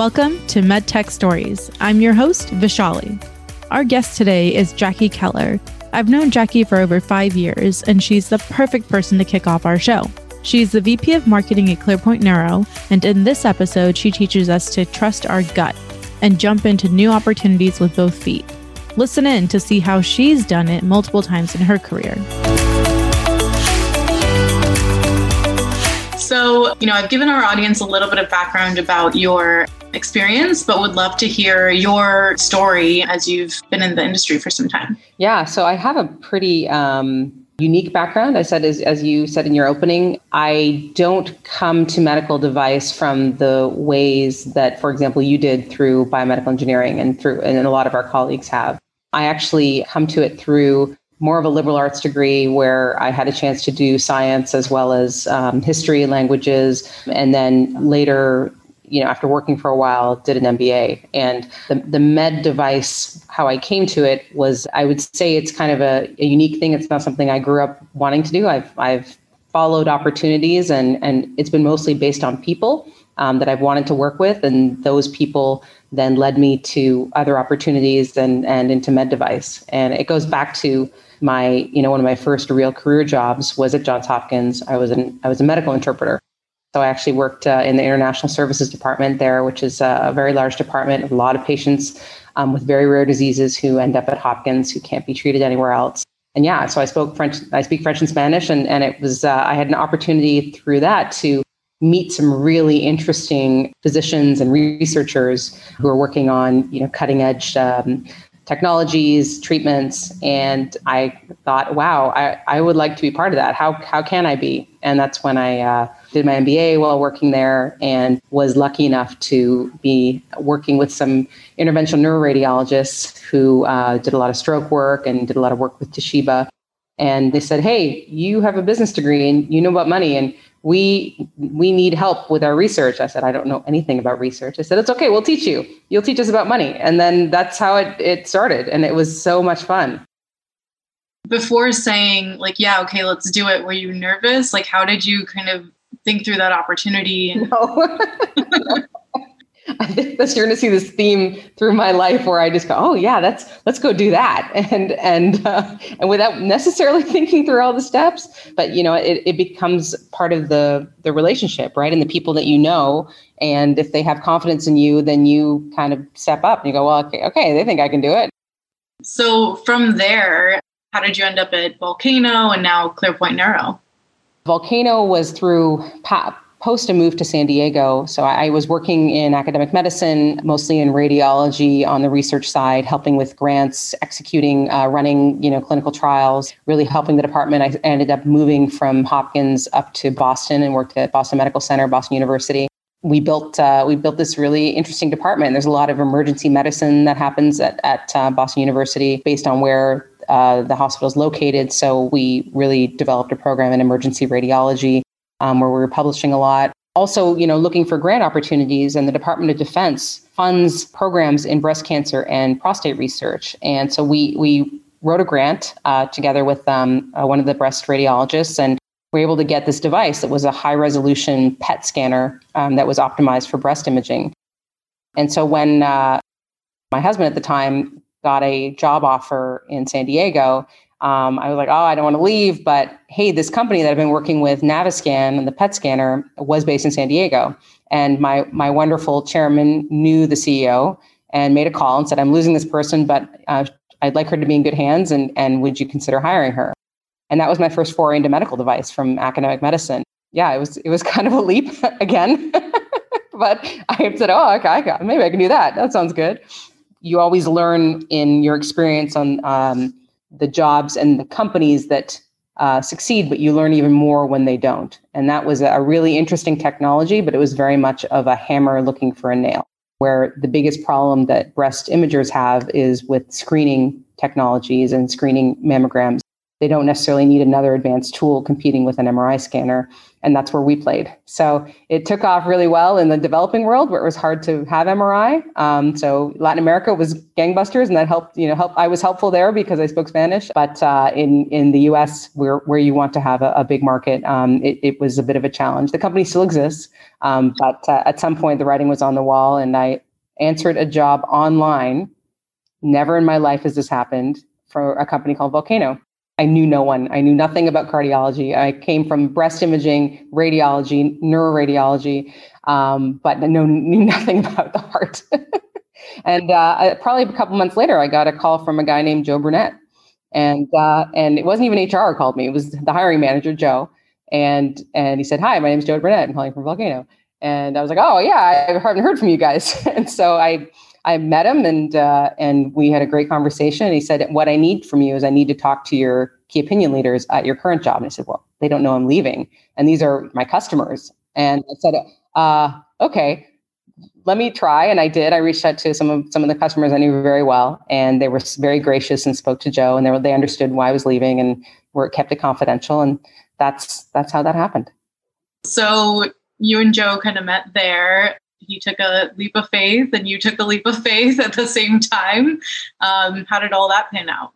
Welcome to MedTech Stories. I'm your host, Vishali. Our guest today is Jackie Keller. I've known Jackie for over five years, and she's the perfect person to kick off our show. She's the VP of Marketing at ClearPoint Neuro, and in this episode, she teaches us to trust our gut and jump into new opportunities with both feet. Listen in to see how she's done it multiple times in her career. So, you know, I've given our audience a little bit of background about your experience, but would love to hear your story as you've been in the industry for some time. Yeah, so I have a pretty um, unique background. I said, as, as you said in your opening, I don't come to medical device from the ways that, for example, you did through biomedical engineering and through, and a lot of our colleagues have. I actually come to it through more of a liberal arts degree where I had a chance to do science as well as um, history, languages, and then later, you know, after working for a while, did an MBA. And the, the med device, how I came to it was, I would say it's kind of a, a unique thing. It's not something I grew up wanting to do. I've, I've followed opportunities and, and it's been mostly based on people um, that I've wanted to work with. And those people then led me to other opportunities and, and into med device. And it goes back to my, you know, one of my first real career jobs was at Johns Hopkins. I was an I was a medical interpreter. So I actually worked uh, in the international services department there, which is a very large department, of a lot of patients um, with very rare diseases who end up at Hopkins who can't be treated anywhere else. And yeah, so I spoke French. I speak French and Spanish, and and it was uh, I had an opportunity through that to meet some really interesting physicians and researchers who are working on you know cutting edge um, technologies, treatments. And I thought, wow, I, I would like to be part of that. How, how can I be? And that's when I uh, did my MBA while working there and was lucky enough to be working with some interventional neuroradiologists who uh, did a lot of stroke work and did a lot of work with Toshiba. And they said, hey, you have a business degree and you know about money. And we we need help with our research. I said i don't know anything about research. I said it's okay we'll teach you. You'll teach us about money. And then that's how it, it started and it was so much fun. Before saying like yeah okay let's do it were you nervous? Like how did you kind of think through that opportunity? No. I think that you're going to see this theme through my life where I just go, oh yeah, that's let's go do that, and and uh, and without necessarily thinking through all the steps, but you know, it, it becomes part of the the relationship, right, and the people that you know, and if they have confidence in you, then you kind of step up and you go, well, okay, okay, they think I can do it. So from there, how did you end up at Volcano and now ClearPoint Neuro? Volcano was through PAP post a move to San Diego. So I was working in academic medicine, mostly in radiology on the research side, helping with grants, executing, uh, running, you know, clinical trials, really helping the department. I ended up moving from Hopkins up to Boston and worked at Boston Medical Center, Boston University. We built uh, we built this really interesting department. There's a lot of emergency medicine that happens at, at uh, Boston University based on where uh, the hospital is located. So we really developed a program in emergency radiology um, where we were publishing a lot. Also, you know, looking for grant opportunities, and the Department of Defense funds programs in breast cancer and prostate research. And so we we wrote a grant uh, together with um, uh, one of the breast radiologists, and we were able to get this device that was a high resolution PET scanner um, that was optimized for breast imaging. And so when uh, my husband at the time got a job offer in San Diego, um, I was like, oh, I don't want to leave. But hey, this company that I've been working with, Naviscan, and the PET scanner, was based in San Diego. And my my wonderful chairman knew the CEO and made a call and said, I'm losing this person, but uh, I'd like her to be in good hands. And, and would you consider hiring her? And that was my first foray into medical device from academic medicine. Yeah, it was it was kind of a leap again. but I said, oh, okay, maybe I can do that. That sounds good. You always learn in your experience on um, the jobs and the companies that uh, succeed, but you learn even more when they don't. And that was a really interesting technology, but it was very much of a hammer looking for a nail. Where the biggest problem that breast imagers have is with screening technologies and screening mammograms. They don't necessarily need another advanced tool competing with an MRI scanner. And that's where we played. So it took off really well in the developing world where it was hard to have MRI. Um, so Latin America was gangbusters, and that helped. You know, help. I was helpful there because I spoke Spanish. But uh, in in the U.S., where where you want to have a, a big market, um, it, it, was a bit of a challenge. The company still exists, um, but uh, at some point the writing was on the wall, and I answered a job online. Never in my life has this happened for a company called Volcano. I knew no one. I knew nothing about cardiology. I came from breast imaging, radiology, neuroradiology, um, but no, knew nothing about the heart. and uh, probably a couple months later, I got a call from a guy named Joe Burnett, and uh, and it wasn't even HR called me. It was the hiring manager, Joe, and and he said, "Hi, my name is Joe Burnett. I'm calling from Volcano." And I was like, "Oh yeah, I haven't heard from you guys." and so I I met him and uh, and we had a great conversation. And he said, "What I need from you is I need to talk to your key opinion leaders at your current job." And I said, "Well, they don't know I'm leaving, and these are my customers." And I said, uh, "Okay, let me try." And I did. I reached out to some of some of the customers I knew very well, and they were very gracious and spoke to Joe, and they were, they understood why I was leaving and were kept it confidential. And that's that's how that happened. So you and Joe kind of met there he took a leap of faith and you took a leap of faith at the same time. Um, how did all that pan out?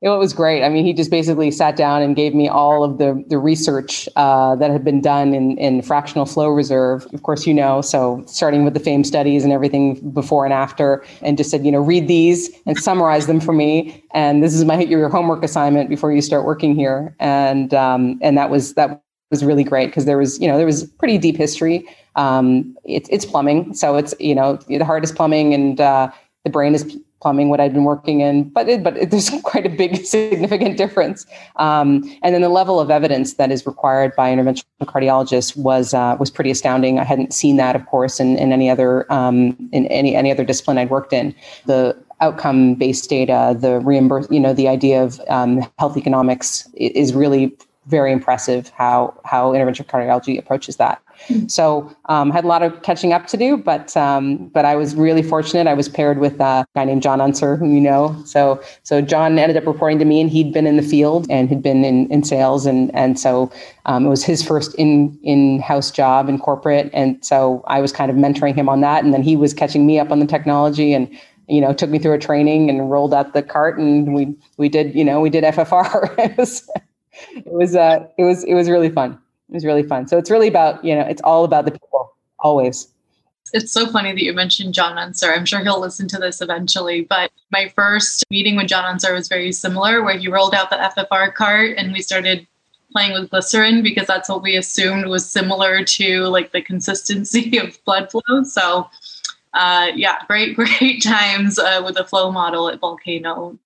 It was great. I mean, he just basically sat down and gave me all of the the research uh, that had been done in, in fractional flow reserve. Of course, you know, so starting with the FAME studies and everything before and after, and just said, you know, read these and summarize them for me. And this is my your homework assignment before you start working here. And um, and that was that was really great because there was you know there was pretty deep history um, it, it's plumbing. So it's, you know, the heart is plumbing and uh, the brain is plumbing, what I've been working in, but it, but it, there's quite a big significant difference. Um, and then the level of evidence that is required by interventional cardiologists was uh, was pretty astounding. I hadn't seen that, of course, in, in any other um, in any any other discipline I'd worked in. The outcome based data, the reimburse, you know, the idea of um, health economics is really very impressive how how interventional cardiology approaches that. Mm-hmm. So um, had a lot of catching up to do, but um, but I was really fortunate. I was paired with a guy named John Unser, whom you know. So so John ended up reporting to me, and he'd been in the field and had been in, in sales, and and so um, it was his first in in house job in corporate, and so I was kind of mentoring him on that, and then he was catching me up on the technology and you know took me through a training and rolled out the cart and we we did you know we did FFR it was it was uh it was it was really fun it was really fun. So it's really about, you know, it's all about the people always. It's so funny that you mentioned John Unser. I'm sure he'll listen to this eventually. But my first meeting with John Unser was very similar, where he rolled out the FFR cart and we started playing with glycerin because that's what we assumed was similar to like the consistency of blood flow. So, uh, yeah, great, great times uh, with the flow model at Volcano.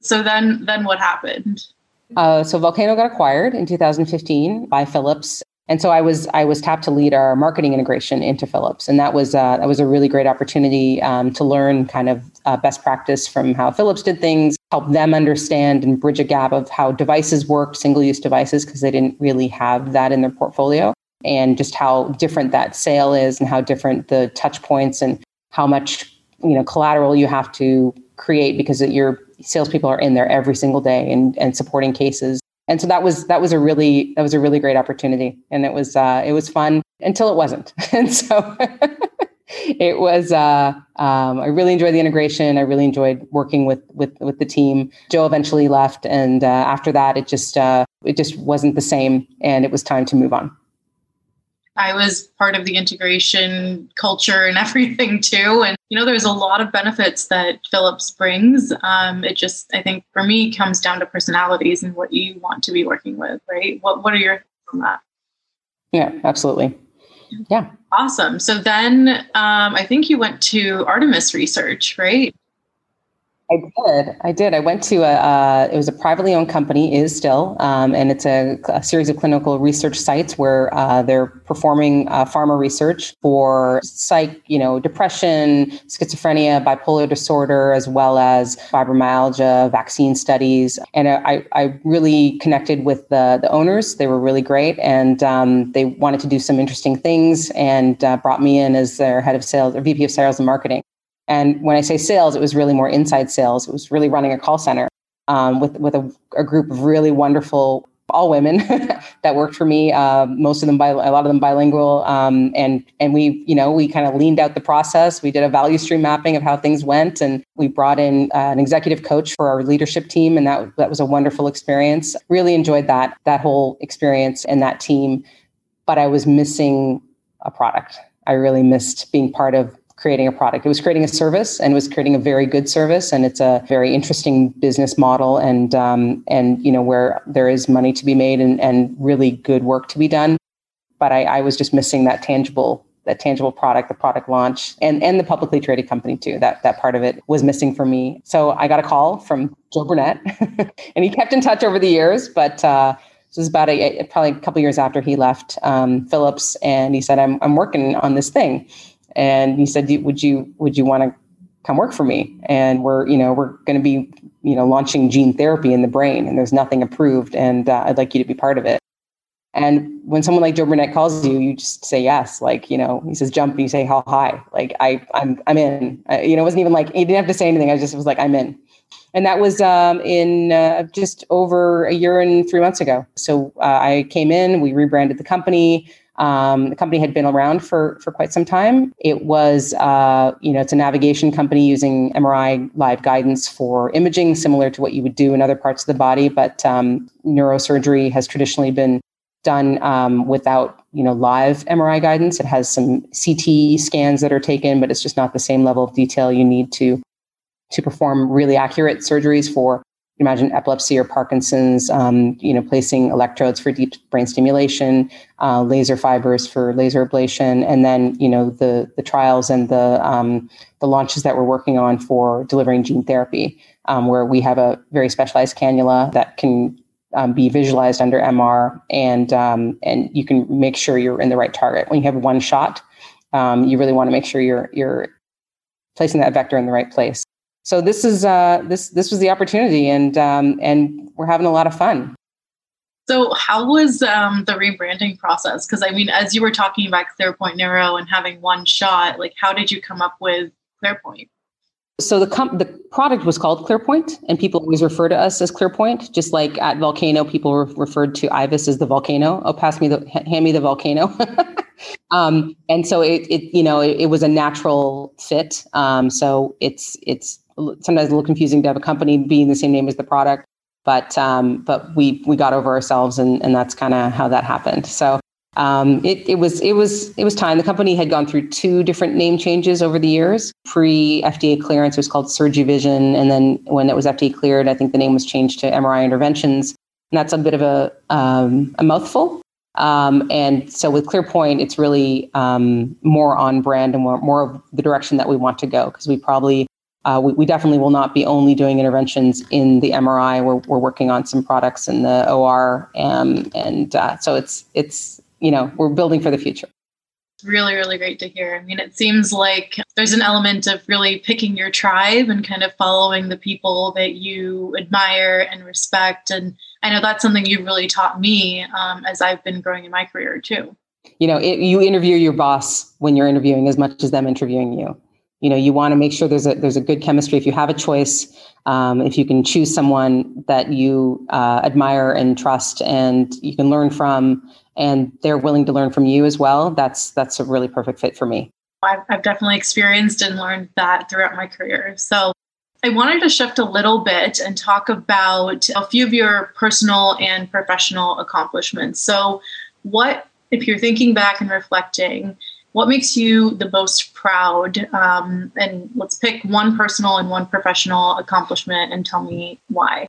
So then, then what happened? Uh, so Volcano got acquired in 2015 by Philips, and so I was I was tapped to lead our marketing integration into Philips, and that was uh, that was a really great opportunity um, to learn kind of uh, best practice from how Philips did things, help them understand and bridge a gap of how devices worked, single use devices, because they didn't really have that in their portfolio, and just how different that sale is, and how different the touch points, and how much you know collateral you have to create because you're salespeople are in there every single day and, and supporting cases. And so that was that was a really that was a really great opportunity, and it was uh, it was fun until it wasn't. And so it was uh, um, I really enjoyed the integration. I really enjoyed working with with with the team. Joe eventually left, and uh, after that, it just uh, it just wasn't the same, and it was time to move on. I was part of the integration culture and everything too. And, you know, there's a lot of benefits that Philips brings. Um, it just, I think for me, comes down to personalities and what you want to be working with, right? What, what are your thoughts on that? Yeah, absolutely. Yeah. Awesome. So then um, I think you went to Artemis Research, right? I did. I did. I went to a. Uh, it was a privately owned company, is still, um, and it's a, a, series of clinical research sites where uh, they're performing uh, pharma research for psych, you know, depression, schizophrenia, bipolar disorder, as well as fibromyalgia, vaccine studies. And I, I really connected with the the owners. They were really great, and um, they wanted to do some interesting things, and uh, brought me in as their head of sales or VP of sales and marketing. And when I say sales, it was really more inside sales. It was really running a call center. um, with with a, a, group of really wonderful all women that worked for me. Uh, most of them, bi- a lot of them bilingual, um, and and we, you know, we kind of leaned out the process. We did a value stream mapping of how things went, and we brought in uh, an executive coach for our leadership team, and that that was a wonderful experience. Really enjoyed that that whole experience and that team, but I was missing a product. I really missed being part of creating a product. It was creating a service and was creating a very good service. And it's a very interesting business model and um, and you know where there is money to be made and, and really good work to be done. But I, I was just missing that tangible that tangible product, the product launch, and and the publicly traded company too. That that part of it was missing for me. So I got a call from Joe Burnett, and he kept in touch over the years. But uh, this was about a, probably a couple years after he left um, Philips, and he said, "I'm I'm working on this thing." And he said, "Would you would you want to come work for me?" And we're you know we're going to be you know launching gene therapy in the brain, and there's nothing approved, and uh, I'd like you to be part of it. And when someone like Joe Burnett calls you, you just say yes. Like you know, he says jump, and you say how high. Like I I'm I'm in. I, you know, it wasn't even like he didn't have to say anything. I just was like I'm in. And that was um, in uh, just over a year and three months ago. So uh, I came in, we rebranded the company. Um, the company had been around for for quite some time. It was, uh, you know, it's a navigation company using MRI live guidance for imaging, similar to what you would do in other parts of the body. But um, neurosurgery has traditionally been done um, without, you know, live MRI guidance. It has some CT scans that are taken, but it's just not the same level of detail you need to to perform really accurate surgeries for imagine epilepsy or Parkinson's, um, you know, placing electrodes for deep brain stimulation, uh, laser fibers for laser ablation, and then you know the the trials and the um, the launches that we're working on for delivering gene therapy, um, where we have a very specialized cannula that can um, be visualized under MR, and um, and you can make sure you're in the right target. When you have one shot, um, you really want to make sure you're you're placing that vector in the right place so this is uh, this this was the opportunity, and um, and we're having a lot of fun. So how was um, the rebranding process? Because I mean, as you were talking about ClearPoint Neuro and having one shot, like how did you come up with ClearPoint? So the com- the product was called ClearPoint, and people always refer to us as ClearPoint. Just like at Volcano, people re- referred to IVUS as the volcano. Oh, pass me the hand me the volcano. um, and so it, it you know it, it was a natural fit. Um, so it's it's sometimes a little confusing to have a company being the same name as the product. But um, but we we got over ourselves, and and that's kind of how that happened. So um, it, it was it was it was time. The company had gone through two different name changes over the years. Pre FDA clearance, it was called SurgiVision, and then when it was FDA cleared, I think the name was changed to MRI Interventions. And that's a bit of a um, a mouthful. Um, and so with ClearPoint, it's really um, more on brand and more, more of the direction that we want to go because we probably uh, we, we, definitely will not be only doing interventions in the MRI. We're, we're working on some products in the OR, um, and uh, so it's it's you know we're building for the future. Really, really great to hear. I mean, it seems like there's an element of really picking your tribe and kind of following the people that you admire and respect. And I know that's something you've really taught me um, as I've been growing in my career too. You know, it, you interview your boss when you're interviewing as much as them interviewing you you know you want to make sure there's a there's a good chemistry. If you have a choice um, if you can choose someone that you uh, admire and trust and you can learn from and they're willing to learn from you as well that's that's a really perfect fit for me. I've, I've definitely experienced and learned that throughout my career. So I wanted to shift a little bit and talk about a few of your personal and professional accomplishments. So, what, if you're thinking back and reflecting, what makes you the most proud? Um, and let's pick one personal and one professional accomplishment and tell me why.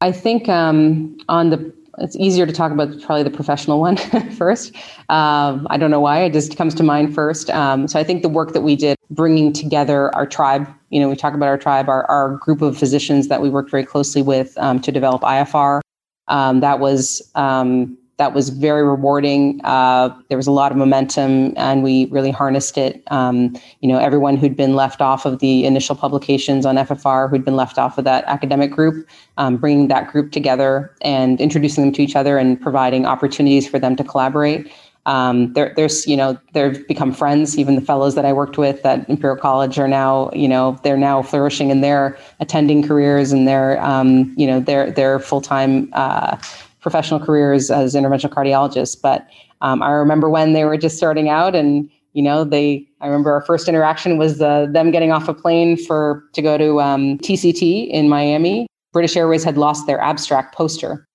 I think um, on the it's easier to talk about probably the professional one first. Um, I don't know why it just comes to mind first. Um, so I think the work that we did bringing together our tribe, you know, we talk about our tribe, our, our group of physicians that we worked very closely with um, to develop IFR. Um, that was um, that was very rewarding. Uh, there was a lot of momentum, and we really harnessed it. Um, you know, everyone who'd been left off of the initial publications on FFR, who'd been left off of that academic group, um, bringing that group together and introducing them to each other and providing opportunities for them to collaborate. um, there, there's you know they've become friends. Even the fellows that I worked with at Imperial College are now you know they're now flourishing in their attending careers and their um, you know their their full time uh, professional careers as interventional cardiologists. But um, I remember when they were just starting out and you know they i remember our first interaction was them getting off a plane for to go to um, tct in miami british airways had lost their abstract poster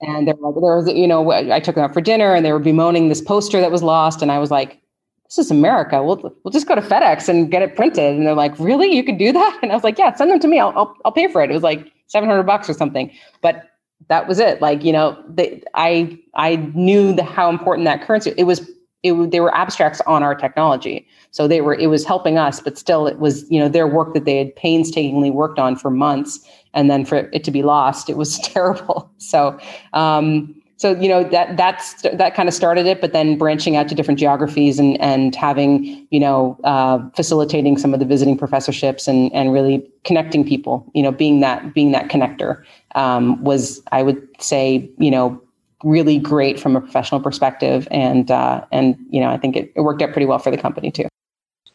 and they're like, there was, you know, I took them out for dinner and they were bemoaning this poster that was lost. And I was like, this is America. We'll, we'll just go to FedEx and get it printed. And they're like, really? You could do that? And I was like, yeah, send them to me. I'll, I'll, I'll pay for it. It was like 700 bucks or something. But that was it. Like, you know, they, I, I knew the, how important that currency, it was, it, they were abstracts on our technology. So they were, it was helping us, but still it was, you know, their work that they had painstakingly worked on for months and then for it to be lost, it was terrible. So, um, so you know that that's that kind of started it, but then branching out to different geographies and and having you know uh, facilitating some of the visiting professorships and and really connecting people, you know, being that being that connector um, was I would say you know really great from a professional perspective, and uh, and you know I think it, it worked out pretty well for the company too.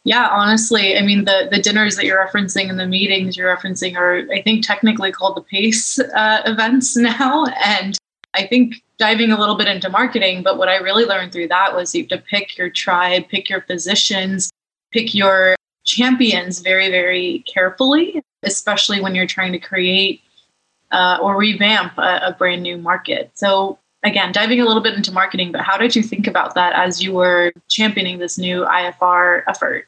Yeah, honestly, I mean the the dinners that you're referencing and the meetings you're referencing are, I think, technically called the PACE uh, events now. And I think diving a little bit into marketing, but what I really learned through that was you have to pick your tribe, pick your physicians, pick your champions very, very carefully, especially when you're trying to create uh, or revamp a, a brand new market. So again, diving a little bit into marketing, but how did you think about that as you were championing this new IFR effort?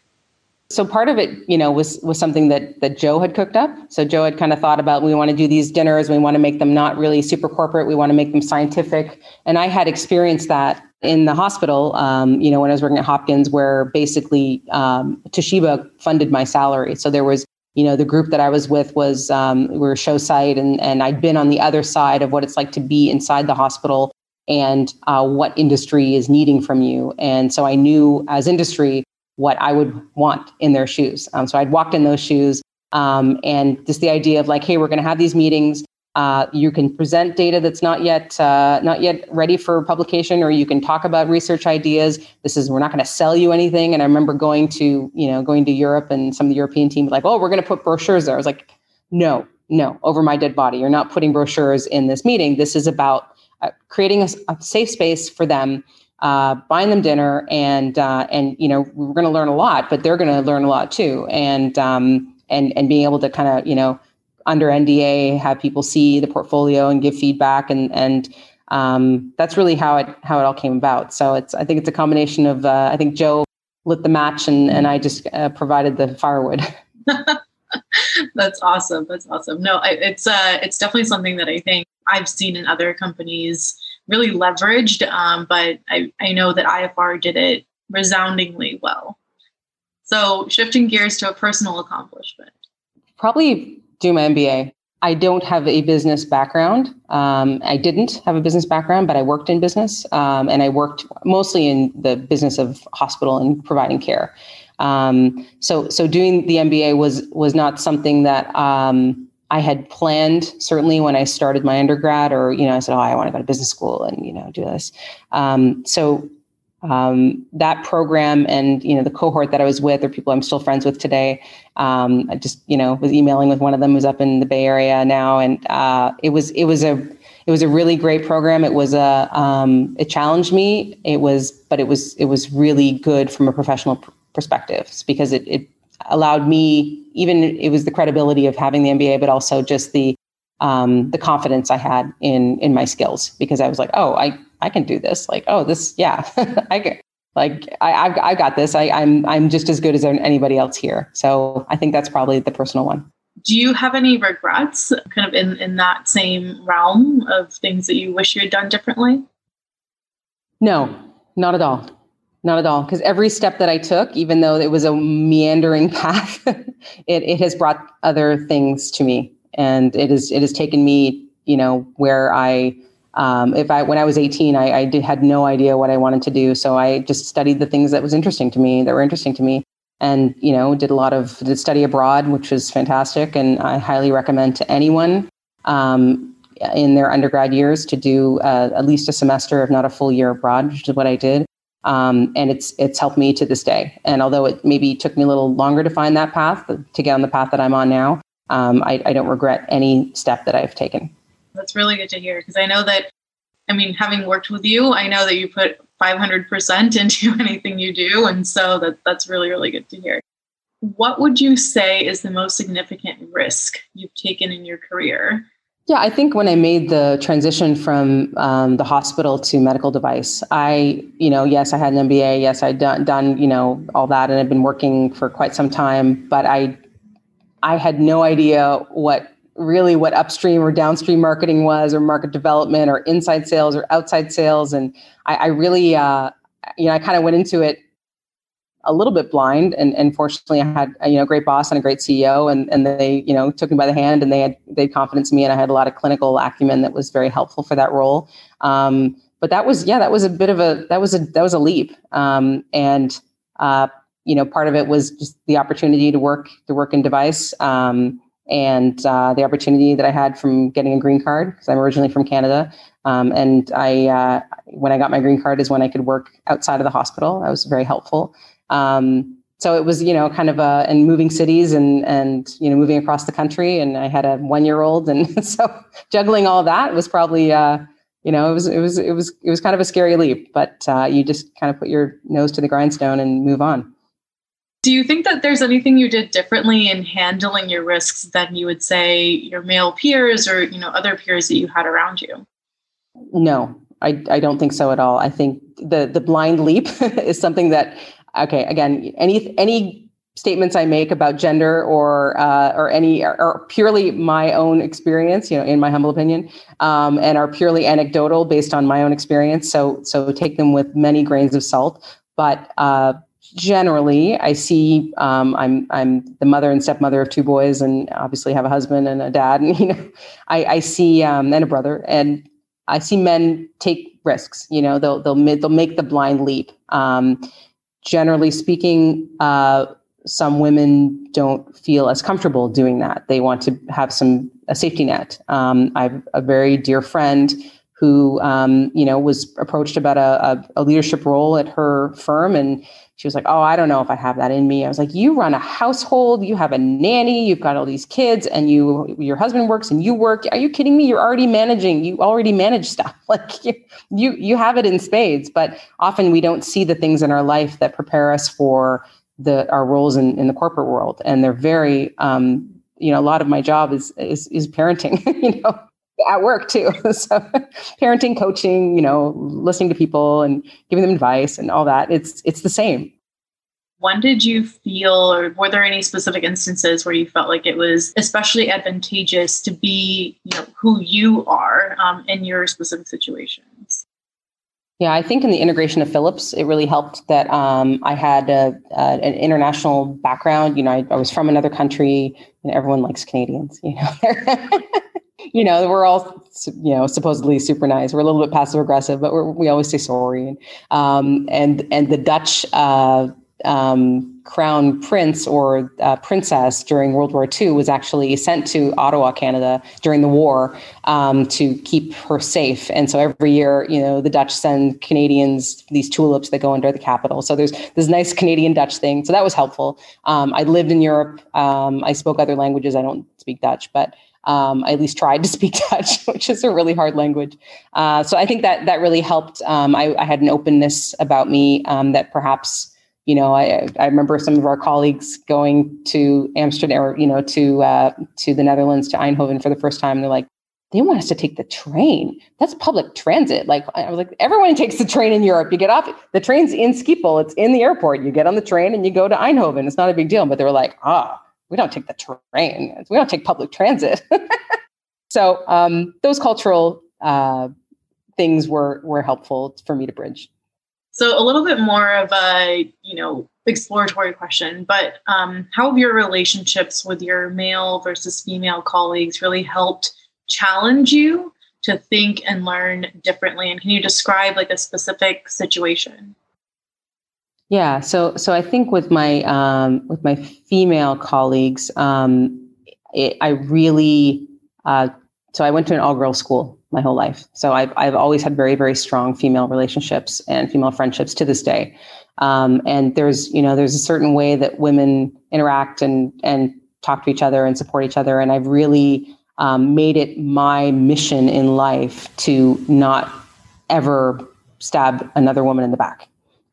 So part of it, you know, was was something that that Joe had cooked up. So Joe had kind of thought about we want to do these dinners, we want to make them not really super corporate, we want to make them scientific, and I had experienced that in the hospital. Um, you know, when I was working at Hopkins, where basically um, Toshiba funded my salary. So there was you know the group that i was with was um, we were show site and, and i'd been on the other side of what it's like to be inside the hospital and uh, what industry is needing from you and so i knew as industry what i would want in their shoes um, so i'd walked in those shoes um, and just the idea of like hey we're going to have these meetings uh, you can present data that's not yet uh, not yet ready for publication, or you can talk about research ideas. This is we're not going to sell you anything. And I remember going to you know going to Europe and some of the European team like, oh, we're going to put brochures there. I was like, no, no, over my dead body. You're not putting brochures in this meeting. This is about uh, creating a, a, safe space for them, uh, buying them dinner, and uh, and you know we're going to learn a lot, but they're going to learn a lot too, and um, and and being able to kind of you know under NDA, have people see the portfolio and give feedback, and and um, that's really how it how it all came about. So it's I think it's a combination of uh, I think Joe lit the match and and I just uh, provided the firewood. that's awesome. That's awesome. No, it's uh, it's definitely something that I think I've seen in other companies really leveraged, um, but I I know that IFR did it resoundingly well. So shifting gears to a personal accomplishment. Probably do my MBA. I don't have a business background. Um, I didn't have a business background, but I worked in business, um, and I worked mostly in the business of hospital and providing care. Um, so, so doing the MBA was was not something that um, I had planned. Certainly, when I started my undergrad, or you know, I said, "Oh, I want to go to business school and you know do this." Um, so um, that program and you know the cohort that I was with, or people I'm still friends with today. Um, I just you know was emailing with one of them who's up in the Bay Area now, and uh, it was it was a it was a really great program. It was a um, it challenged me. It was but it was it was really good from a professional pr- perspective because it it allowed me even it was the credibility of having the MBA, but also just the um, the confidence I had in in my skills because I was like, oh, I I can do this. Like, oh, this, yeah, I can. Like, I, I've, I've got this. I, I'm, I'm just as good as anybody else here. So I think that's probably the personal one. Do you have any regrets, kind of in in that same realm of things that you wish you had done differently? No, not at all. Not at all. Because every step that I took, even though it was a meandering path, it, it has brought other things to me. And it is it has taken me, you know, where I um, if I when I was 18, I, I did, had no idea what I wanted to do, so I just studied the things that was interesting to me, that were interesting to me, and you know, did a lot of did study abroad, which was fantastic, and I highly recommend to anyone um, in their undergrad years to do uh, at least a semester, if not a full year abroad, which is what I did. Um, and it's it's helped me to this day. And although it maybe took me a little longer to find that path to get on the path that I'm on now, um, I, I don't regret any step that I've taken. That's really good to hear because I know that. I mean, having worked with you, I know that you put 500% into anything you do, and so that that's really really good to hear. What would you say is the most significant risk you've taken in your career? Yeah, I think when I made the transition from um, the hospital to medical device, I, you know, yes, I had an MBA. Yes, I'd done, done, you know, all that, and I'd been working for quite some time. But I, I had no idea what really what upstream or downstream marketing was, or market development, or inside sales, or outside sales. And I, I really, uh, you know, I kind of went into it a little bit blind. And, and fortunately I had you know great boss and a great CEO and, and they you know took me by the hand and they had they had confidence in me and I had a lot of clinical acumen that was very helpful for that role. Um, but that was yeah that was a bit of a that was a that was a leap. Um, and uh, you know part of it was just the opportunity to work to work in device um, and uh, the opportunity that I had from getting a green card because I'm originally from Canada. Um, and I uh, when I got my green card is when I could work outside of the hospital. That was very helpful um, so it was, you know, kind of a, and moving cities and, and, you know, moving across the country. And I had a one year old. And so juggling all that was probably, uh, you know, it was, it was, it was, it was kind of a scary leap, but uh, you just kind of put your nose to the grindstone and move on. Do you think that there's anything you did differently in handling your risks than you would say your male peers or, you know, other peers that you had around you? No, I, I don't think so at all. I think the the blind leap is something that okay, again, any any statements I make about gender or uh, or any are purely my own experience, you know, in my humble opinion, um, and are purely anecdotal based on my own experience. So so take them with many grains of salt. But uh, generally, I see um, I'm I'm the mother and stepmother of two boys, and obviously have a husband and a dad, and you know, I, I see um, and a brother, and I see men take risks. You know, they'll they'll they'll make the blind leap. Um, generally speaking, uh, some women don't feel as comfortable doing that. They want to have some a safety net. Um, I have a very dear friend who, um, you know, was approached about a, a, leadership role at her firm, and she was like, "Oh, I don't know if I have that in me." I was like, "You run a household, you have a nanny, you've got all these kids, and you your husband works and you work. Are you kidding me? You're already managing. You already manage stuff. Like you you, you have it in spades." But often we don't see the things in our life that prepare us for the our roles in, in the corporate world, and they're very um, you know a lot of my job is is, is parenting you know at work too. so parenting, coaching, you know, listening to people and giving them advice and all that. It's it's the same. When did you feel, or were there any specific instances where you felt like it was especially advantageous to be, you know, who you are um, in your specific situations? Yeah, I think in the integration of Philips, it really helped that um, I had a, an international background. You know, I, I, was from another country, and everyone likes Canadians. You know, you know, we're all, you know, supposedly super nice. We're a little bit passive aggressive, but we always say sorry. And, um, and, and the Dutch, uh, um, crown prince or uh, princess during World War II was actually sent to Ottawa, Canada during the war um, to keep her safe. And so every year, you know, the Dutch send Canadians these tulips that go under the capital. So there's this nice Canadian Dutch thing. So that was helpful. Um, I lived in Europe. Um, I spoke other languages. I don't speak Dutch, but um, I at least tried to speak Dutch, which is a really hard language. Uh, so I think that that really helped. Um, I, I, had an openness about me um, that perhaps, you know, I, I remember some of our colleagues going to Amsterdam or, you know, to, uh, to the Netherlands, to Eindhoven for the first time. They're like, they want us to take the train. That's public transit. Like I was like, everyone takes the train in Europe. You get off the train's in Schiphol. It's in the airport. You get on the train and you go to Eindhoven. It's not a big deal. But they were like, ah, we don't take the train. We don't take public transit. so um, those cultural uh, things were were helpful for me to bridge. So a little bit more of a you know exploratory question, but um, how have your relationships with your male versus female colleagues really helped challenge you to think and learn differently? And can you describe like a specific situation? Yeah, so so I think with my um, with my female colleagues, um, it, I really uh, so I went to an all girls school, my whole life. So I've I've always had very very strong female relationships and female friendships to this day. Um, and there's you know there's a certain way that women interact and and talk to each other and support each other. And I've really um, made it my mission in life to not ever stab another woman in the back.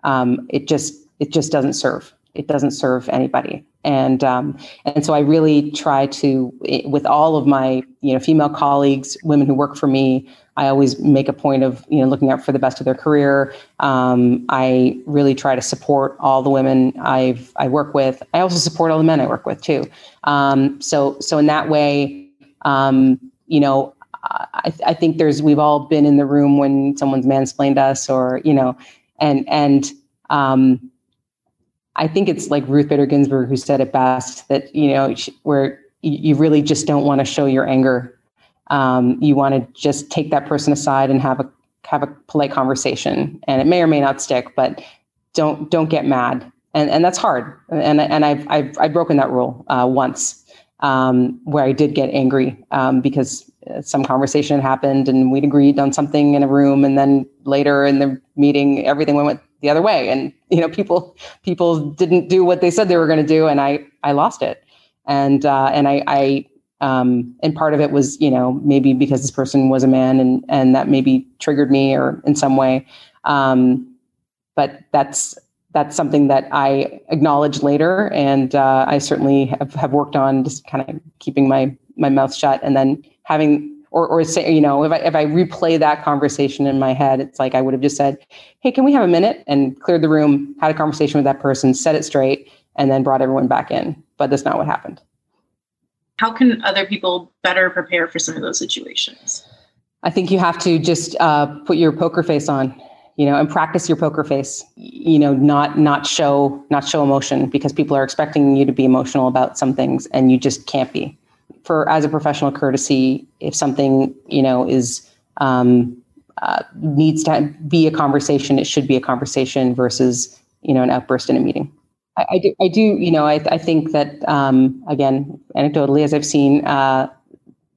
Um, it just it just doesn't serve. It doesn't serve anybody. And um, and so I really try to, with all of my you know female colleagues, women who work for me, I always make a point of you know looking out for the best of their career. Um, I really try to support all the women I've I work with. I also support all the men I work with too. Um, so so in that way, um, you know, I, I think there's we've all been in the room when someone's mansplained us or you know, and and um, I think it's like Ruth Bader Ginsburg who said it best that you know where you really just don't want to show your anger. Um, you want to just take that person aside and have a have a polite conversation, and it may or may not stick, but don't don't get mad, and and that's hard. And and I've I've, I've broken that rule uh, once um, where I did get angry um, because some conversation happened and we'd agreed on something in a room, and then later in the meeting everything went the other way, and you know people people didn't do what they said they were going to do, and I I lost it, and uh, and I I um, and part of it was, you know, maybe because this person was a man and, and that maybe triggered me or in some way. Um, but that's, that's something that I acknowledge later. And uh, I certainly have, have worked on just kind of keeping my, my mouth shut and then having, or, or say, you know, if I, if I replay that conversation in my head, it's like I would have just said, Hey, can we have a minute and cleared the room, had a conversation with that person, set it straight, and then brought everyone back in. But that's not what happened how can other people better prepare for some of those situations? I think you have to just uh, put your poker face on, you know, and practice your poker face. You know, not not show not show emotion because people are expecting you to be emotional about some things, and you just can't be. For as a professional courtesy, if something you know is um, uh, needs to be a conversation, it should be a conversation versus you know an outburst in a meeting. I, I, do, I do, you know, I, I think that, um, again, anecdotally, as I've seen, uh,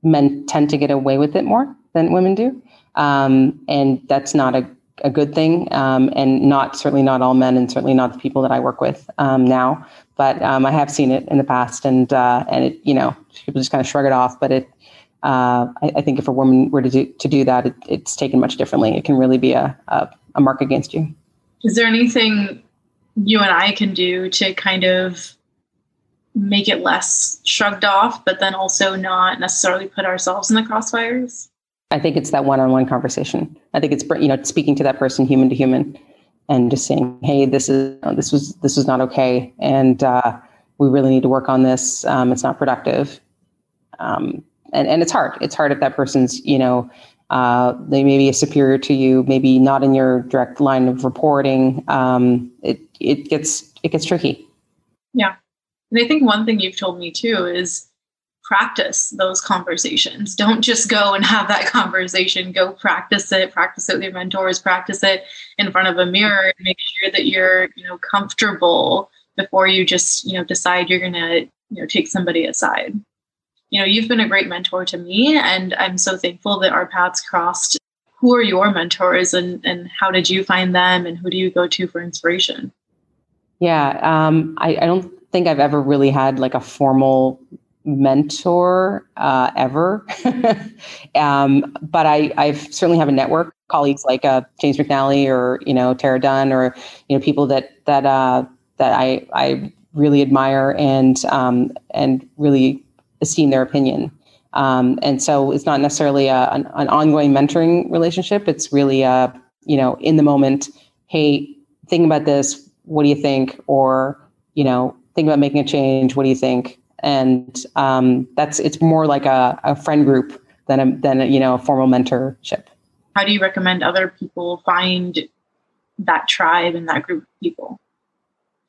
men tend to get away with it more than women do. Um, and that's not a, a good thing. Um, and not, certainly not all men and certainly not the people that I work with um, now. But um, I have seen it in the past and, uh, and it, you know, people just kind of shrug it off. But it, uh, I, I, think if a woman were to do, to do that, it, it's taken much differently. It can really be a, a, a mark against you. Is there anything you and I can do to kind of make it less shrugged off, but then also not necessarily put ourselves in the crossfires? I think it's that one-on-one conversation. I think it's you know speaking to that person human to human, and just saying, "Hey, this is this was this was not okay, and uh, we really need to work on this. Um, it's not productive." Um, and and it's hard. It's hard if that person's you know uh, they may be a superior to you, maybe not in your direct line of reporting. Um, it it gets it gets tricky. Yeah, and I think one thing you've told me too is practice those conversations. Don't just go and have that conversation. Go practice it. Practice it with your mentors. Practice it in front of a mirror. And make sure that you're you know comfortable before you just you know decide you're gonna you know take somebody aside you know, you've been a great mentor to me, and I'm so thankful that our paths crossed. Who are your mentors, and and how did you find them, and who do you go to for inspiration? Yeah, um, I, I don't think I've ever really had like a formal mentor uh, ever, um, but I I certainly have a network colleagues like uh, James McNally or you know Tara Dunn or you know people that that uh, that I I really admire and um, and really esteem their opinion. Um, and so it's not necessarily a, an, an, ongoing mentoring relationship. It's really a, you know, in the moment, hey, think about this. What do you think? Or, you know, think about making a change. What do you think? And um, that's, it's more like a, a friend group than a, than a, you know, a formal mentorship. How do you recommend other people find that tribe and that group of people?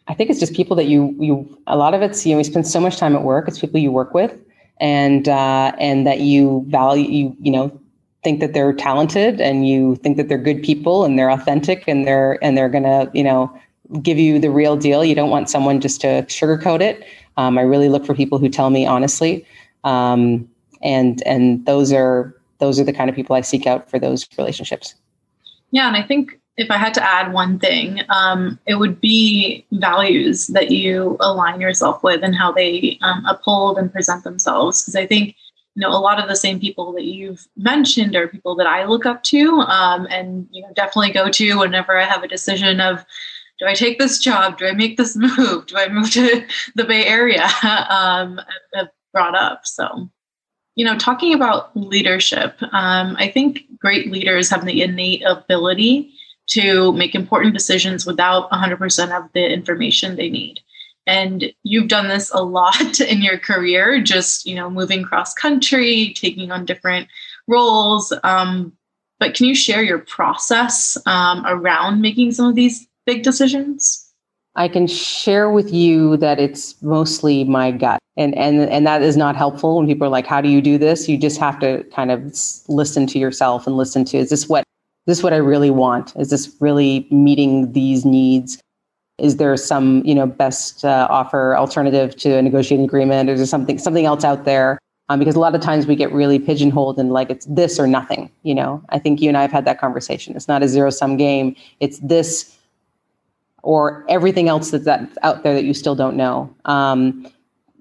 I think it's just people that you you a lot of it's you know we spend so much time at work. It's people you work with, and uh, and that you value you you know think that they're talented and you think that they're good people and they're authentic and they're and they're gonna you know give you the real deal. You don't want someone just to sugarcoat it. Um, I really look for people who tell me honestly, um, and and those are those are the kind of people I seek out for those relationships. Yeah, and I think if I had to add one thing, um, it would be values that you align yourself with and how they um, uphold and present themselves. Because I think you know a lot of the same people that you've mentioned are people that I look up to, um, and you know definitely go to whenever I have a decision of do I take this job? Do I make this move? Do I move to the Bay Area? um, I've brought up so you know, talking about leadership, um, I think great leaders have the innate ability to make important decisions without 100% of the information they need. And you've done this a lot in your career, just, you know, moving cross country, taking on different roles. Um, but can you share your process um, around making some of these big decisions? I can share with you that it's mostly my gut. And, and, and that is not helpful when people are like, how do you do this? You just have to kind of listen to yourself and listen to, is this what, is this what I really want? Is this really meeting these needs? Is there some, you know, best uh, offer alternative to a negotiating agreement? Or is there something, something else out there? Um, because a lot of times we get really pigeonholed and like it's this or nothing, you know, I think you and I have had that conversation. It's not a zero sum game. It's this or everything else that's, out there that you still don't know. Um,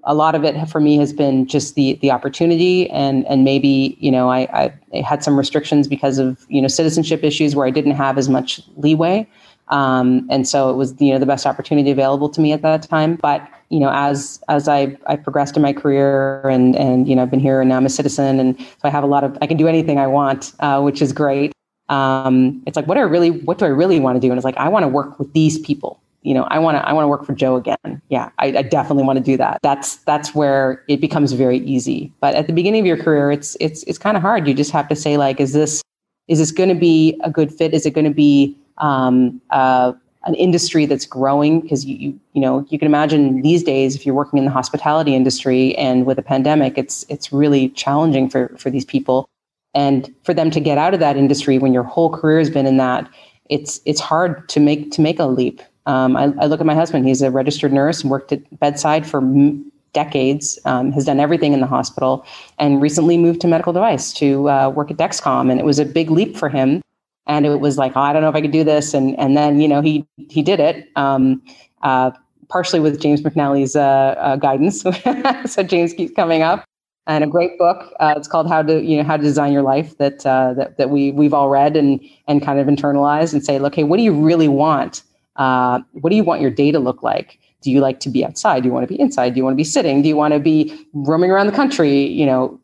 a lot of it for me has been just the the opportunity and and maybe you know I, I had some restrictions because of you know citizenship issues where I didn't have as much leeway. Um, and so it was you know the best opportunity available to me at that time. But you know as as I, I progressed in my career and and you know I've been here and now I'm a citizen. And so I have a lot of I can do anything I want uh, which is great um, it's like what do I really what do I really want to do? And it's like I want to work with these people. You know, I want to I want to work for Joe again. Yeah, I, I definitely want to do that. That's that's where it becomes very easy. But at the beginning of your career, it's it's it's kind of hard. You just have to say like, is this is this going to be a good fit? Is it going to be um, uh, an industry that's growing? Because you, you you know you can imagine these days if you're working in the hospitality industry and with a pandemic, it's it's really challenging for for these people and for them to get out of that industry when your whole career has been in that it's it's hard to make to make a leap. Um, I, I, look at my husband. He's a registered nurse worked at bedside for m- decades um, has done everything in the hospital and recently moved to medical device to uh, work at dexcom. And it was a big leap for him. And it was like oh, i don't know if i could do this. And and then you know he he did it um, uh, partially with james mcnally's uh, uh guidance. So james keeps coming up and a great book. Uh, it's called How to You know How to Design Your Life that uh, that that we we've all read and and kind of internalized and say, look, hey, what do you really want? Uh, what do you want your day to look like? Do you like to be outside? Do you want to be inside? Do you want to be sitting? Do you want to be roaming around the country? You know,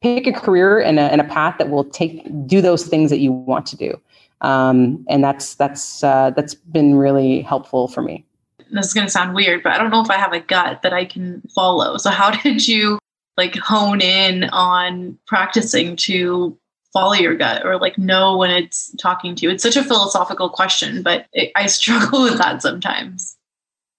pick a career and a, and a path that will take do those things that you want to do. Um, and that's that's uh, that's been really helpful for me. This is going to sound weird, but I don't know if I have a gut that I can follow. So, how did you like hone in on practicing to follow your gut or like know when it's talking to you? It's such a philosophical question, but it, I struggle with that sometimes.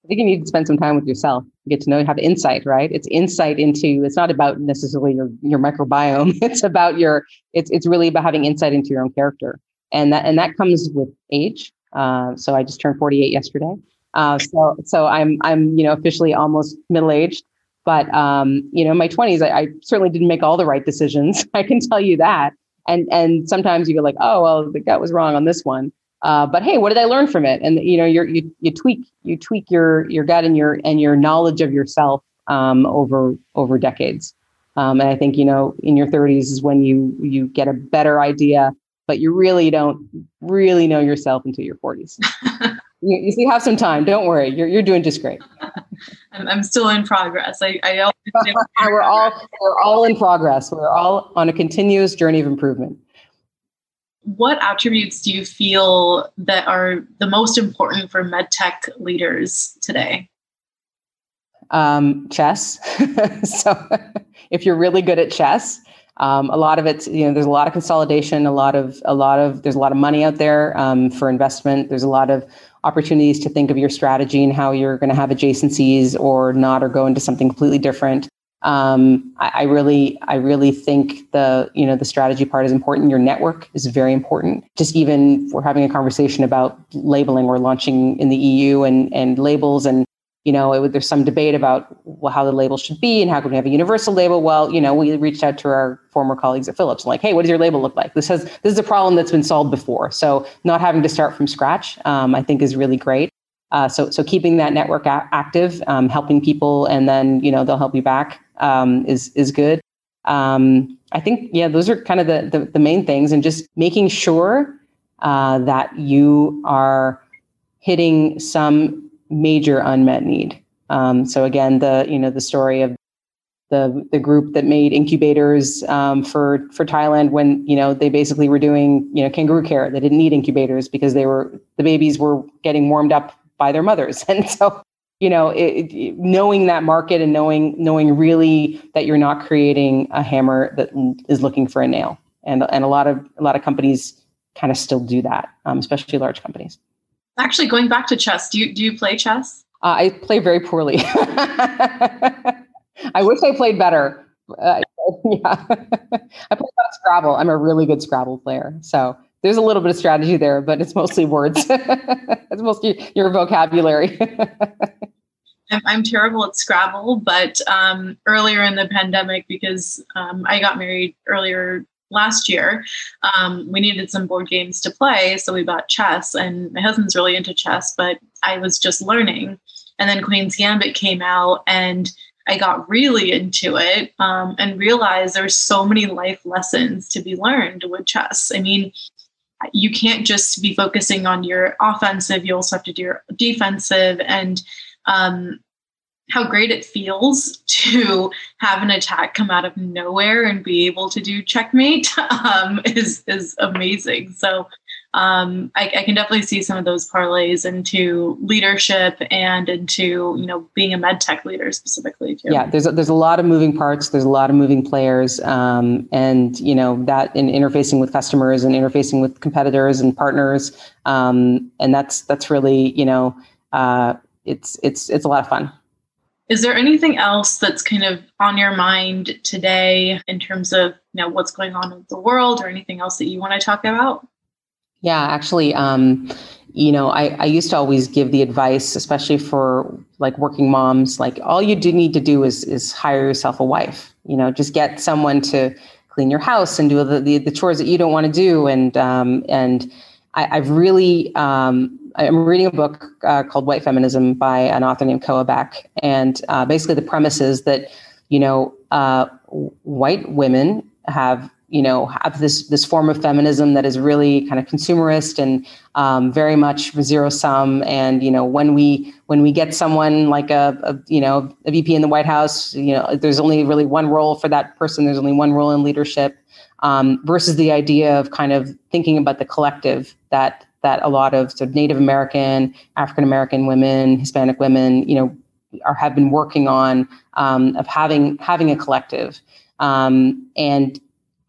I think you need to spend some time with yourself, get to know, have insight, right? It's insight into, it's not about necessarily your, your microbiome. It's about your, it's, it's really about having insight into your own character. And that, and that comes with age. Uh, so I just turned 48 yesterday. Uh, so, so I'm, I'm, you know, officially almost middle aged. But um, you know, in my 20s, I, I, certainly didn't make all the right decisions. I can tell you that. And and sometimes you go like, oh well, the gut was wrong on this one. Uh, but hey, what did I learn from it? And you know, you you you tweak you tweak your your gut and your and your knowledge of yourself um, over over decades. Um, and I think you know, in your 30s is when you you get a better idea, but you really don't really know yourself until your 40s. you, you have some time. Don't worry. You're, you're doing just great. I'm, I'm still in progress. I, I we're all we're all in progress. We're all on a continuous journey of improvement. What attributes do you feel that are the most important for medtech leaders today? Um, chess. so, if you're really good at chess, um, a lot of it's you know there's a lot of consolidation, a lot of a lot of there's a lot of money out there um, for investment. There's a lot of opportunities to think of your strategy and how you're going to have adjacencies or not, or go into something completely different. Um, I, I, really, I really think the you know the strategy part is important. Your network is very important. Just even we're having a conversation about labeling. We're launching in the EU and and labels and you know, it, there's some debate about how the label should be and how can we have a universal label. Well, you know, we reached out to our former colleagues at Philips, like, hey, what does your label look like? This has this is a problem that's been solved before, so not having to start from scratch, um, I think, is really great. Uh, so so keeping that network a- active, um, helping people, and then you know they'll help you back um, is is good. Um, I think yeah, those are kind of the, the, the main things, and just making sure uh, that you are hitting some major unmet need. Um, so again, the you know the story of the the group that made incubators um, for for Thailand when you know they basically were doing you know kangaroo care. They didn't need incubators because they were the babies were getting warmed up by their mothers, and so you know it, it, knowing that market and knowing knowing really that you're not creating a hammer that is looking for a nail, and and a lot of a lot of companies kind of still do that, um, especially large companies. Actually, going back to chess, do you do you play chess? Uh, I play very poorly. I wish I played better. Uh, yeah, I play a Scrabble. I'm a really good Scrabble player, so there's a little bit of strategy there, but it's mostly words. it's mostly your vocabulary. I'm, I'm, terrible at Scrabble, but um, earlier in the pandemic, because um, I got married earlier last year, um, we needed some board games to play. So we bought chess, and my husband's really into chess, but I was just learning. And then Queen's Gambit came out, and I got really into it um, and realized there's so many life lessons to be learned with chess. I mean, you can't just be focusing on your offensive, you also have to do your defensive. And um, how great it feels to have an attack come out of nowhere and be able to do checkmate um, is is amazing. So um, I, I, can definitely see some of those parlays into leadership and into you know being a med tech leader specifically too. Yeah, there's a, there's a lot of moving parts. There's a lot of moving players, um, and you know that in interfacing with customers and interfacing with competitors and partners, um, and that's that's really you know uh, it's it's it's a lot of fun. Is there anything else that's kind of on your mind today in terms of you know what's going on in the world or anything else that you want to talk about? Yeah, actually, um, you know, I, I used to always give the advice, especially for like working moms, like all you do need to do is is hire yourself a wife. You know, just get someone to clean your house and do the the, the chores that you don't want to do, and um, and I, have really um, I'm reading a book uh, called White Feminism by an author named Koa Beck, and uh, basically the premise is that you know uh, white women have you know have this this form of feminism that is really kind of consumerist and um, very much zero sum. And you know when we when we get someone like a, a, you know a VP in the White House you know there's only really one role for that person. There's only one role in leadership. Um, versus the idea of kind of thinking about the collective that that a lot of sort of Native American, African American women, Hispanic women, you know, are have been working on um, of having having a collective. Um, and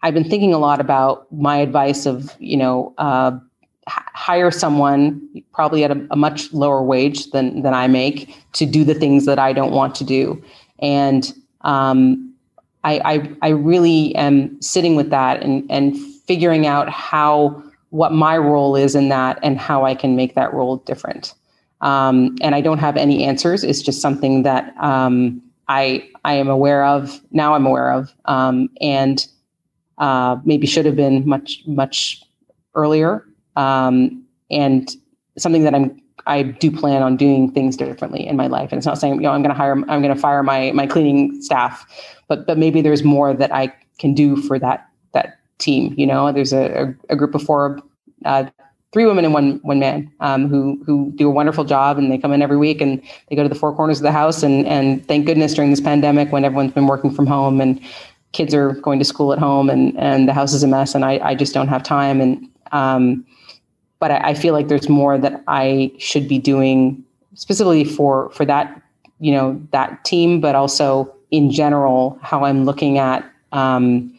I've been thinking a lot about my advice of you know uh, hire someone probably at a, a, much lower wage than than I make to do the things that I don't want to do, and um, I, I I really am sitting with that and and figuring out how what my role is in that and how I can make that role different. Um, and I don't have any answers. It's just something that um, I I am aware of now. I'm aware of, um, and uh, maybe should have been much much earlier. Um, and something that I'm I do plan on doing things differently in my life. And it's not saying you know I'm going to hire I'm going to fire my my cleaning staff, but but maybe there's more that I can do for that that team. You know, there's a, a, group of four, uh, three women and one one man um, who who do a wonderful job, and they come in every week and they go to the four corners of the house. And and thank goodness during this pandemic, when everyone's been working from home and kids are going to school at home and and the house is a mess, and I I just don't have time. And um, but I, I feel like there's more that I should be doing specifically for for that you know that team, but also in general how I'm looking at. Um,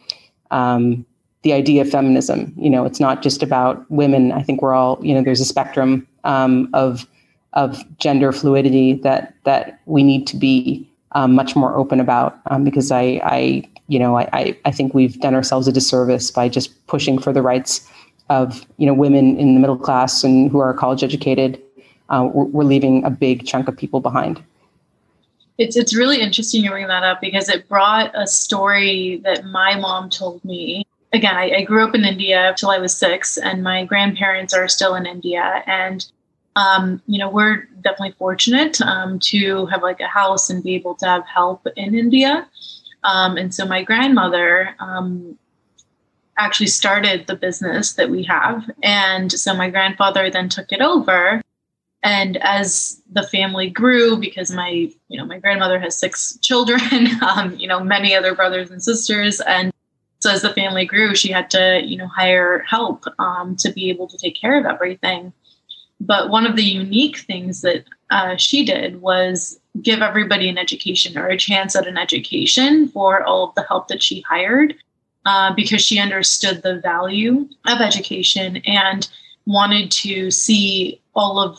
um, the idea of feminism. You know, it's not just about women. I think we're all, you know, there's a spectrum um, of of gender fluidity that that we need to be um, much more open about um, because I, I, you know, I, I think we've done ourselves a disservice by just pushing for the rights of you know women in the middle class and who are college educated. Uh, we're, we're leaving a big chunk of people behind. It's it's really interesting you bring that up because it brought a story that my mom told me. Again, I, I grew up in India till I was six, and my grandparents are still in India, and um, you know we're definitely fortunate um, to have like a house and be able to have help in India. Um, and so my grandmother um, actually started the business that we have. And so my grandfather then took it over. And as the family grew, because my, you know, my grandmother has six children, um, you know, many other brothers and sisters, and so as the family grew, she had to, you know, hire help um, to be able to take care of everything. But one of the unique things that uh, she did was give everybody an education or a chance at an education for all of the help that she hired uh, because she understood the value of education and wanted to see all of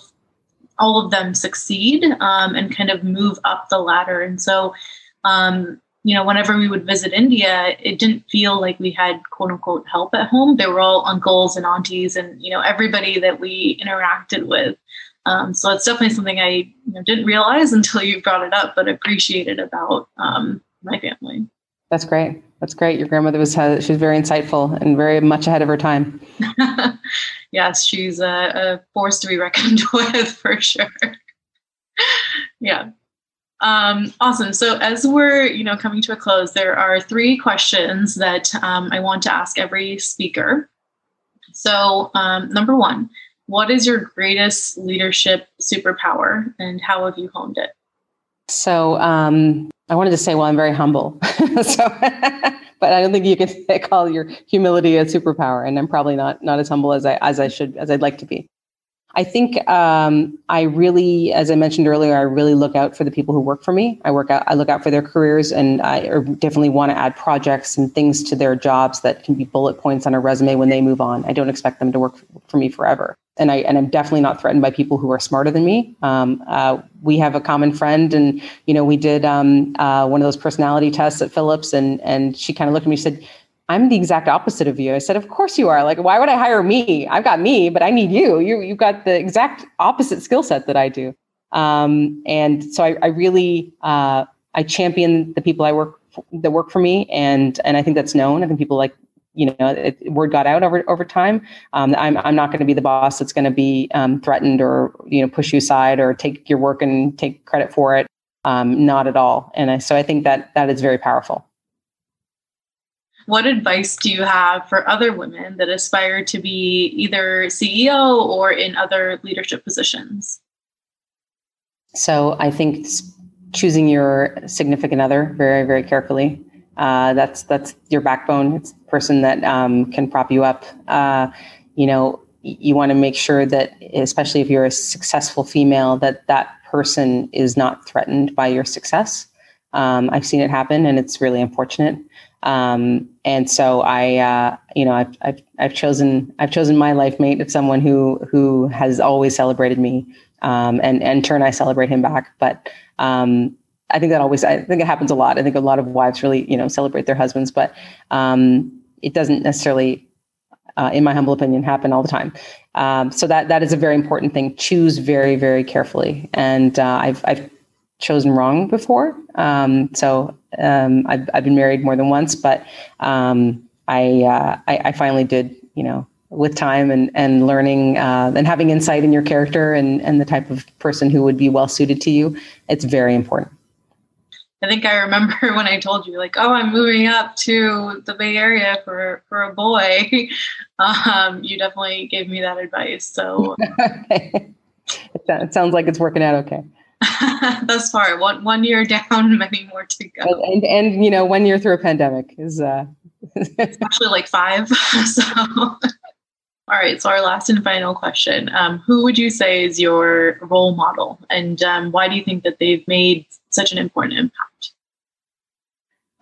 all of them succeed um, and kind of move up the ladder and so um, you know whenever we would visit india it didn't feel like we had quote unquote help at home they were all uncles and aunties and you know everybody that we interacted with um, so it's definitely something I you know, didn't realize until you brought it up, but appreciated about um, my family. That's great. That's great. Your grandmother was uh, she was very insightful and very much ahead of her time. yes, she's a, a, force to be reckoned with for sure. yeah. Um, awesome. So as we're you know coming to a close, there are three questions that um, I want to ask every speaker. So um, number one, what is your greatest leadership superpower and how have you honed it? So um, I wanted to say, well, I'm very humble. so, but I don't think you can call your humility a superpower, and I'm probably not not as humble as I as I should as I'd like to be. I think um, I really, as I mentioned earlier, I really look out for the people who work for me. I work out, I look out for their careers, and I definitely want to add projects and things to their jobs that can be bullet points on a resume when they move on. I don't expect them to work for me forever and I and I'm definitely not threatened by people who are smarter than me. Um, uh, we have a common friend, and you know, we did um, uh, one of those personality tests at Philips, and and she kind of looked at me and said, "I'm the exact opposite of you." I said, "Of course you are. Like, why would I hire me? I've got me, but I need you. You you've got the exact opposite skill set that I do." Um, and so I, I really uh, I champion the people I work that work for me, and and I think that's known. I think people like you know, it, word got out over over time. Um, I'm I'm not going to be the boss that's going to be um, threatened or you know push you aside or take your work and take credit for it. Um, not at all. And I, so I think that that is very powerful. What advice do you have for other women that aspire to be either CEO or in other leadership positions? So I think choosing your significant other very very carefully uh, that's that's your backbone. It's the person that um, can prop you up. Uh, you know, you want to make sure that, especially if you're a successful female, that that person is not threatened by your success. Um, I've seen it happen, and it's really unfortunate. Um, and so I, uh, you know, I've, I've, I've chosen I've chosen my life mate of someone who who has always celebrated me, um, and, and turn I celebrate him back. But um, I think that always, I think it happens a lot. I think a lot of wives really, you know, celebrate their husbands, but um, it doesn't necessarily, uh, in my humble opinion, happen all the time. Um, so that that is a very important thing. Choose very, very carefully. And uh, I've I've chosen wrong before. Um, so um, I've I've been married more than once, but um, I, uh, I, I finally did, you know, with time and and learning uh, and having insight in your character and and the type of person who would be well suited to you. It's very important. I think I remember when I told you, like, oh, I'm moving up to the Bay Area for for a boy. Um, you definitely gave me that advice. So it sounds like it's working out okay. Thus far, one one year down, many more to go. And and, and you know, one year through a pandemic is uh it's actually like five. so all right, so our last and final question. Um, who would you say is your role model and um, why do you think that they've made such an important impact?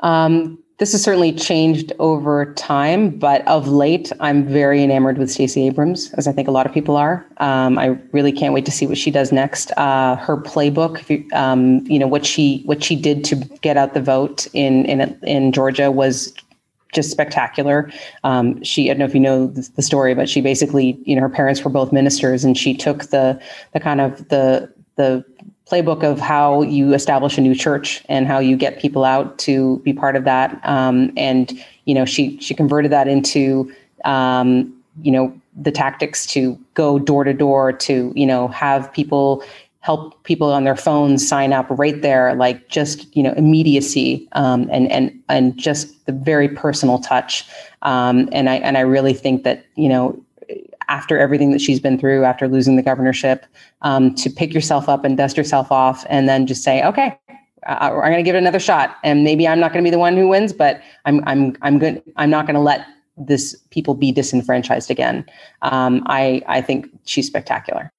Um, this has certainly changed over time, but of late, I'm very enamored with Stacey Abrams, as I think a lot of people are. Um, I really can't wait to see what she does next. Uh, her playbook, you, um, you know, what she what she did to get out the vote in in in Georgia was just spectacular. Um, she, I don't know if you know the, the, story, but she basically, you know, her parents were both ministers, and she took the the kind of the the playbook of how you establish a new church and how you get people out to be part of that. Um, and you know, she she converted that into um, you know the tactics to go door to door to you know have people help people on their phones sign up right there like just you know immediacy um, and and and just the very personal touch um, and i and i really think that you know after everything that she's been through after losing the governorship um, to pick yourself up and dust yourself off and then just say okay I'm going to give it another shot, and maybe I'm not going to be the one who wins, but I'm I'm I'm good. I'm not going to let this people be disenfranchised again. Um, I I think she's spectacular.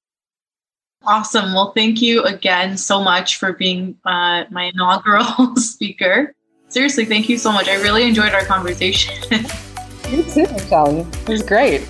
Awesome. Well, thank you again so much for being uh, my inaugural speaker. Seriously, thank you so much. I really enjoyed our conversation. you too, Sally. It was great.